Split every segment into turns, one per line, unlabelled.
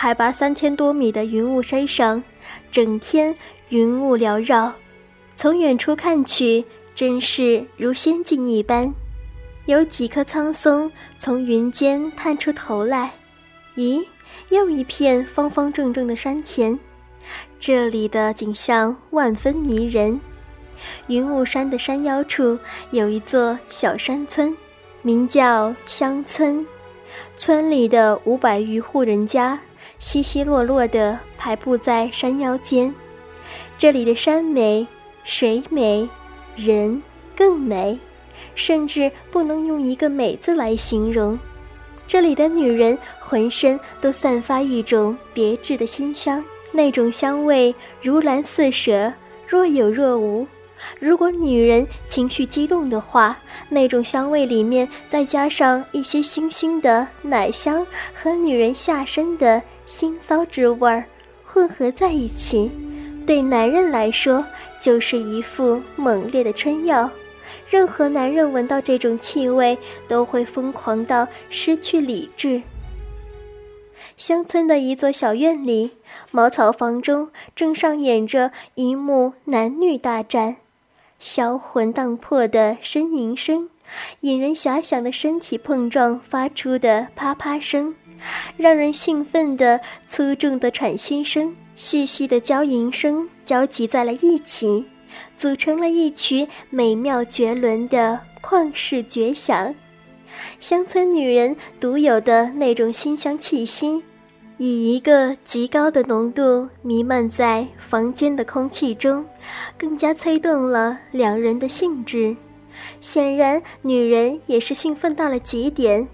海拔三千多米的云雾山上，整天云雾缭绕，从远处看去，真是如仙境一般。有几棵苍松从云间探出头来，咦，又一片方方正正的山田，这里的景象万分迷人。云雾山的山腰处有一座小山村，名叫乡村。村里的五百余户人家，稀稀落落地排布在山腰间。这里的山美，水美，人更美，甚至不能用一个“美”字来形容。这里的女人浑身都散发一种别致的馨香，那种香味如兰似麝，若有若无。如果女人情绪激动的话，那种香味里面再加上一些腥腥的奶香和女人下身的腥骚之味儿混合在一起，对男人来说就是一副猛烈的春药。任何男人闻到这种气味，都会疯狂到失去理智。乡村的一座小院里，茅草房中正上演着一幕男女大战。销魂荡魄的呻吟声，引人遐想的身体碰撞发出的啪啪声，让人兴奋的粗重的喘息声，细细的娇吟声交集在了一起，组成了一曲美妙绝伦的旷世绝响。乡村女人独有的那种馨香气息。以一个极高的浓度弥漫在房间的空气中，更加催动了两人的兴致。显然，女人也是兴奋到了极点。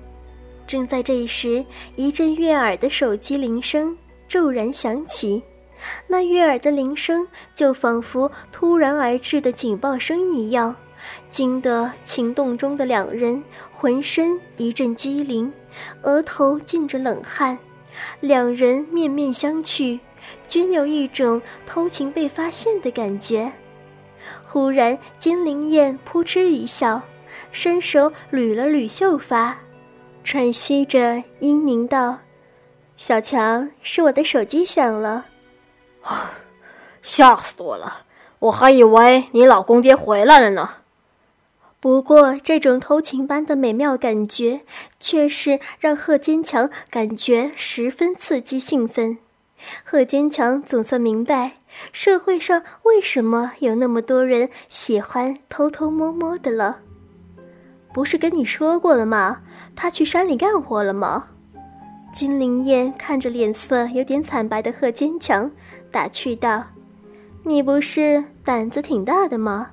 正在这时，一阵悦耳的手机铃声骤然响起，那悦耳的铃声就仿佛突然而至的警报声一样，惊得情动中的两人浑身一阵激灵，额头浸着冷汗。两人面面相觑，均有一种偷情被发现的感觉。忽然，金灵燕扑哧一笑，伸手捋了捋秀发，喘息着嘤咛道：“小强，是我的手机响了。”，
吓死我了！我还以为你老公爹回来了呢。
不过，这种偷情般的美妙感觉，却是让贺坚强感觉十分刺激兴奋。贺坚强总算明白，社会上为什么有那么多人喜欢偷偷摸摸的了。不是跟你说过了吗？他去山里干活了吗？金灵燕看着脸色有点惨白的贺坚强，打趣道：“你不是胆子挺大的吗？”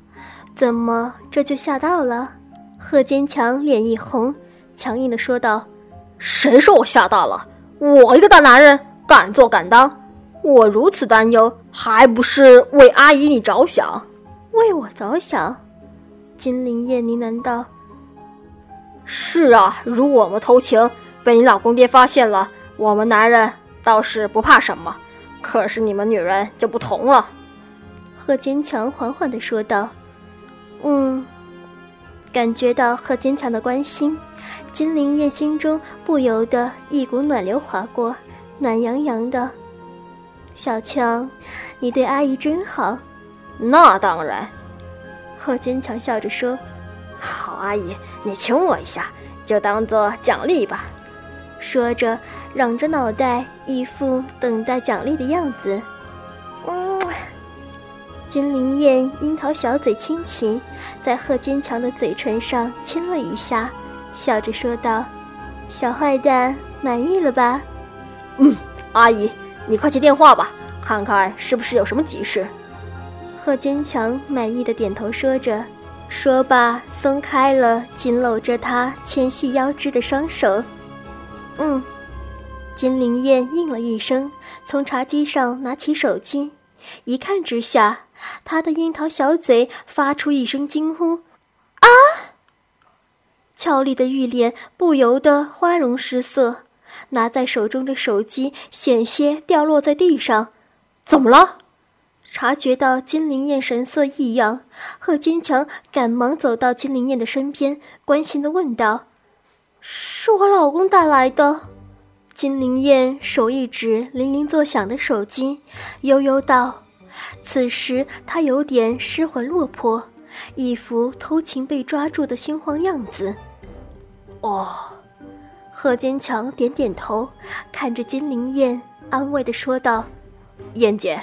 怎么这就吓到了？贺坚强脸一红，强硬的说道：“
谁说我吓大了？我一个大男人，敢做敢当。我如此担忧，还不是为阿姨你着想？
为我着想？”金陵燕呢喃道：“
是啊，如果我们偷情被你老公爹发现了，我们男人倒是不怕什么，可是你们女人就不同了。”
贺坚强缓缓的说道。嗯，感觉到贺坚强的关心，金灵燕心中不由得一股暖流划过，暖洋洋的。小强，你对阿姨真好。
那当然。
贺坚强笑着说：“
好阿姨，你亲我一下，就当做奖励吧。”
说着，仰着脑袋，一副等待奖励的样子。金灵燕樱桃小嘴轻启，在贺坚强的嘴唇上亲了一下，笑着说道：“小坏蛋，满意了吧？”“
嗯，阿姨，你快接电话吧，看看是不是有什么急事。”
贺坚强满意的点头说着，说罢松开了紧搂着他纤细腰肢的双手。“嗯。”金灵燕应了一声，从茶几上拿起手机，一看之下。他的樱桃小嘴发出一声惊呼：“啊！”俏丽的玉脸不由得花容失色，拿在手中的手机险些掉落在地上。
怎么了？
察觉到金灵燕神色异样，贺坚强赶忙走到金灵燕的身边，关心的问道：“是我老公带来的。”金灵燕手一指铃铃作响的手机，悠悠道：“此时他有点失魂落魄，一副偷情被抓住的心慌样子。”
哦，
贺坚强点点头，看着金灵燕，安慰地说道：“
燕姐，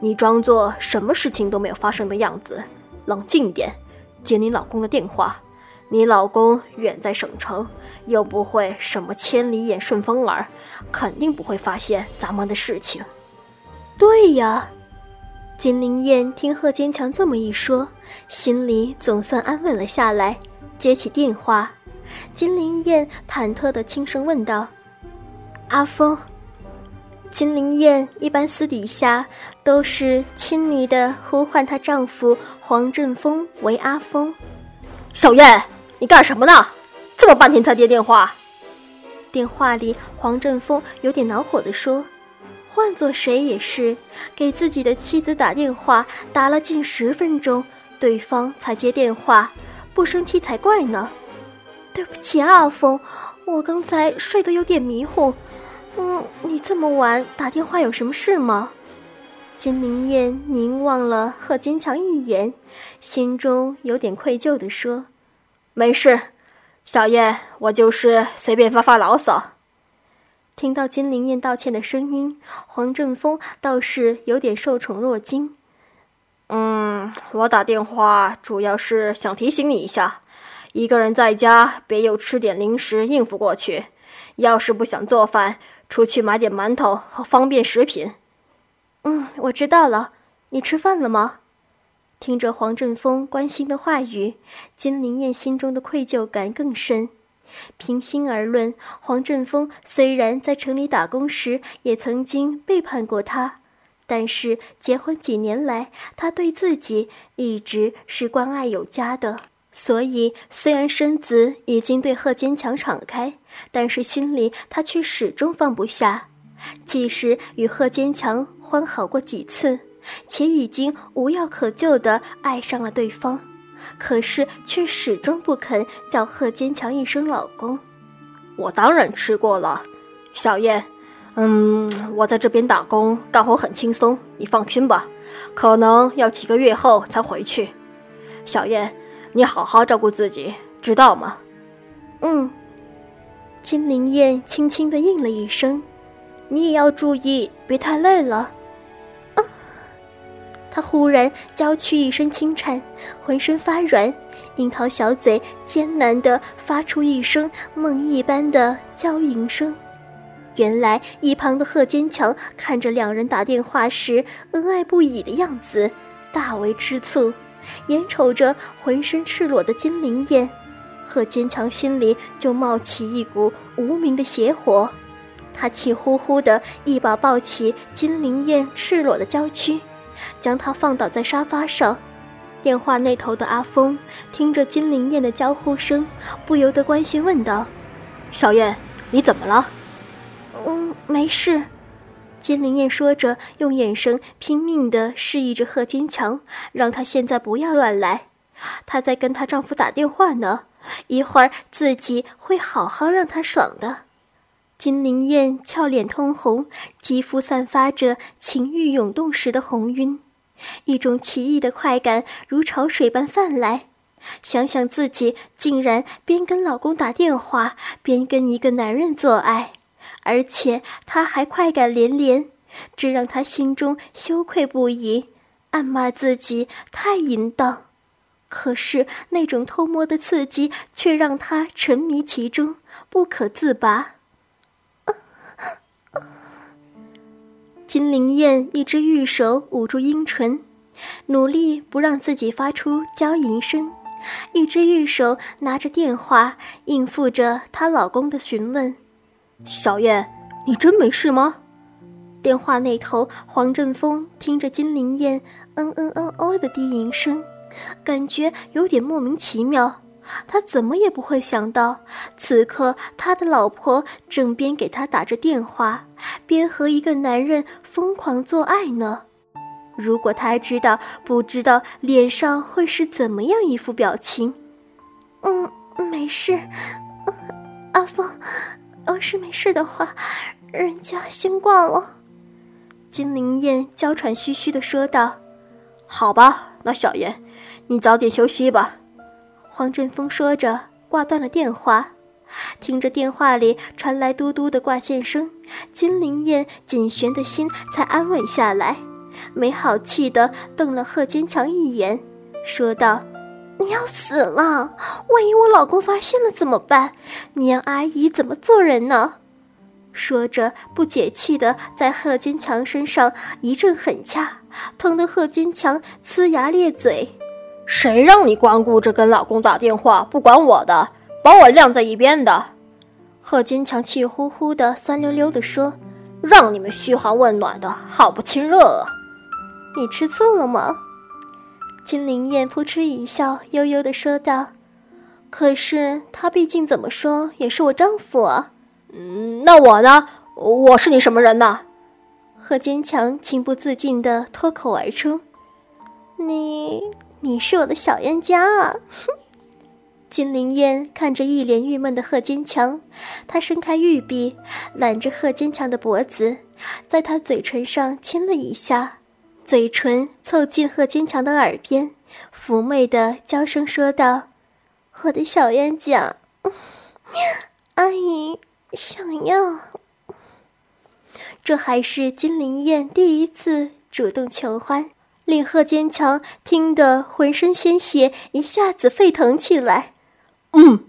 你装作什么事情都没有发生的样子，冷静一点，接你老公的电话。你老公远在省城。”又不会什么千里眼顺风耳，肯定不会发现咱们的事情。
对呀，金灵燕听贺坚强这么一说，心里总算安稳了下来。接起电话，金灵燕忐忑的轻声问道：“阿峰。”金灵燕一般私底下都是亲昵的呼唤她丈夫黄振峰为阿峰。
小燕，你干什么呢？这么半天才接电话，
电话里黄振峰有点恼火的说：“换做谁也是，给自己的妻子打电话，打了近十分钟，对方才接电话，不生气才怪呢。”对不起，阿峰，我刚才睡得有点迷糊。嗯，你这么晚打电话有什么事吗？金明燕凝望了贺坚强一眼，心中有点愧疚地说：“
没事。”小燕，我就是随便发发牢骚。
听到金灵燕道歉的声音，黄振峰倒是有点受宠若惊。
嗯，我打电话主要是想提醒你一下，一个人在家别又吃点零食应付过去。要是不想做饭，出去买点馒头和方便食品。
嗯，我知道了。你吃饭了吗？听着黄振峰关心的话语，金灵燕心中的愧疚感更深。平心而论，黄振峰虽然在城里打工时也曾经背叛过她，但是结婚几年来，他对自己一直是关爱有加的。所以，虽然身子已经对贺坚强敞开，但是心里他却始终放不下。即使与贺坚强欢好过几次。且已经无药可救的爱上了对方，可是却始终不肯叫贺坚强一声老公。
我当然吃过了，小燕。嗯，我在这边打工干活很轻松，你放心吧。可能要几个月后才回去。小燕，你好好照顾自己，知道吗？
嗯。金灵燕轻轻的应了一声：“你也要注意，别太累了。”他忽然娇躯一声轻颤，浑身发软，樱桃小嘴艰难地发出一声梦一般的娇吟声。原来一旁的贺坚强看着两人打电话时恩爱不已的样子，大为吃醋，眼瞅着浑身赤裸的金灵燕，贺坚强心里就冒起一股无名的邪火。他气呼呼地一把抱起金灵燕赤裸的娇躯。将她放倒在沙发上，电话那头的阿峰听着金灵燕的娇呼声，不由得关心问道：“
小燕，你怎么了？”“
嗯，没事。”金灵燕说着，用眼神拼命地示意着贺坚强，让他现在不要乱来。她在跟她丈夫打电话呢，一会儿自己会好好让他爽的。金灵燕俏脸通红，肌肤散发着情欲涌动时的红晕，一种奇异的快感如潮水般泛来。想想自己竟然边跟老公打电话，边跟一个男人做爱，而且他还快感连连，这让她心中羞愧不已，暗骂自己太淫荡。可是那种偷摸的刺激却让她沉迷其中，不可自拔。金灵燕一只玉手捂住阴唇，努力不让自己发出娇吟声；一只玉手拿着电话，应付着她老公的询问：“
小燕，你真没事吗？”
电话那头，黄振峰听着金灵燕嗯嗯哦哦的低吟声，感觉有点莫名其妙。他怎么也不会想到，此刻他的老婆正边给他打着电话，边和一个男人疯狂做爱呢。如果他知道，不知道脸上会是怎么样一副表情。嗯，没事，阿峰，要是没事的话，人家先挂了。金灵燕娇喘吁吁的说道：“
好吧，那小燕，你早点休息吧。”
黄振峰说着挂断了电话，听着电话里传来嘟嘟的挂线声，金灵燕紧悬的心才安稳下来，没好气的瞪了贺坚强一眼，说道。你要死了！万一我老公发现了怎么办？你让阿姨怎么做人呢？说着，不解气的在贺坚强身上一阵狠掐，疼得贺坚强呲牙咧嘴。
谁让你光顾着跟老公打电话，不管我的，把我晾在一边的？
贺坚强气呼呼的、酸溜溜的说：“
让你们嘘寒问暖的，好不亲热啊！
你吃醋了吗？”金灵燕扑哧一笑，悠悠的说道：“可是他毕竟怎么说也是我丈夫啊。”“
嗯，那我呢？我是你什么人呢？”
贺坚强情不自禁地脱口而出：“你，你是我的小冤家啊！”金灵燕看着一脸郁闷的贺坚强，她伸开玉臂，揽着贺坚强的脖子，在他嘴唇上亲了一下。嘴唇凑近贺坚强的耳边，妩媚的娇声说道：“我的小冤家，阿姨想要。”这还是金灵燕第一次主动求欢，令贺坚强听得浑身鲜血一下子沸腾起来。
嗯，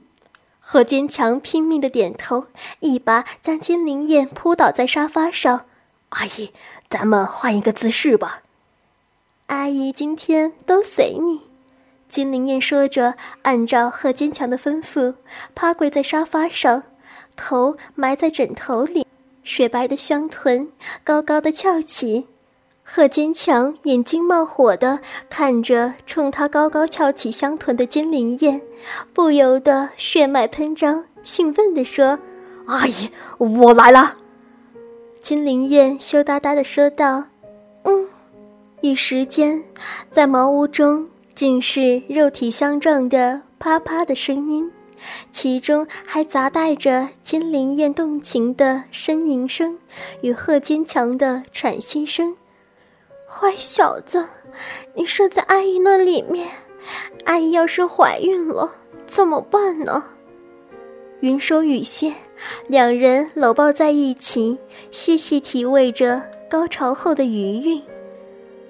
贺坚强拼命的点头，一把将金灵燕扑倒在沙发上。
阿姨，咱们换一个姿势吧。
阿姨今天都随你，金灵燕说着，按照贺坚强的吩咐，趴跪在沙发上，头埋在枕头里，雪白的香臀高高的翘起。贺坚强眼睛冒火的看着冲他高高翘起香臀的金灵燕，不由得血脉喷张，兴奋地说：“
阿姨，我来了。”
金灵燕羞答答地说道：“嗯。”一时间，在茅屋中尽是肉体相撞的啪啪的声音，其中还杂带着金灵燕动情的呻吟声与贺坚强的喘息声。坏小子，你射在阿姨那里面，阿姨要是怀孕了怎么办呢？云收雨歇，两人搂抱在一起，细细体味着高潮后的余韵。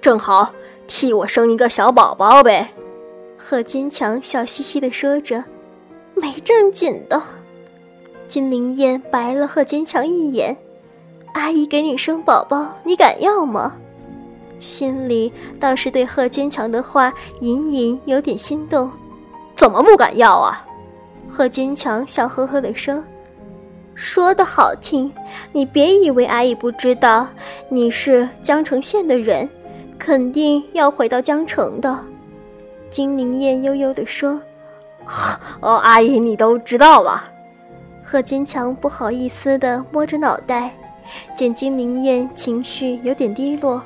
正好替我生一个小宝宝呗，
贺坚强笑嘻嘻地说着，没正经的。金灵燕白了贺坚强一眼：“阿姨给你生宝宝，你敢要吗？”心里倒是对贺坚强的话隐隐有点心动。
怎么不敢要啊？
贺坚强笑呵呵地说：“说的好听，你别以为阿姨不知道，你是江城县的人。”肯定要回到江城的，金灵燕悠悠地说：“
哦，阿姨，你都知道了。”
贺坚强不好意思地摸着脑袋，见金灵燕情绪有点低落，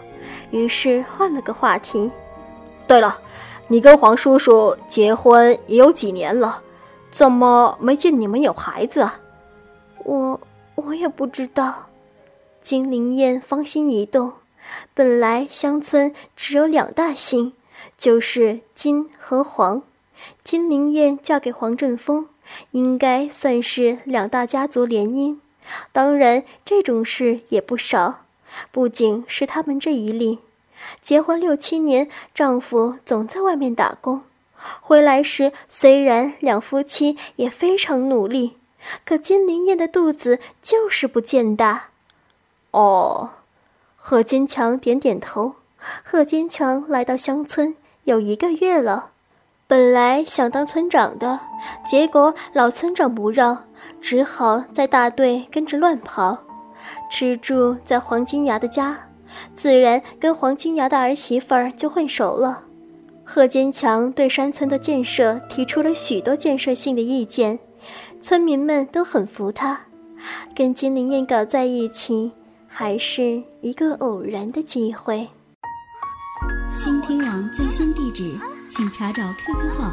于是换了个话题：“
对了，你跟黄叔叔结婚也有几年了，怎么没见你们有孩子啊？”“
我我也不知道。”金灵燕芳心一动。本来乡村只有两大姓，就是金和黄。金灵燕嫁给黄振峰，应该算是两大家族联姻。当然，这种事也不少。不仅是他们这一例，结婚六七年，丈夫总在外面打工，回来时虽然两夫妻也非常努力，可金灵燕的肚子就是不见大。
哦。
贺坚强点点头。贺坚强来到乡村有一个月了，本来想当村长的，结果老村长不让，只好在大队跟着乱跑。吃住在黄金牙的家，自然跟黄金牙的儿媳妇儿就混熟了。贺坚强对山村的建设提出了许多建设性的意见，村民们都很服他，跟金灵燕搞在一起。还是一个偶然的机会。
倾听网最新地址，请查找 QQ 号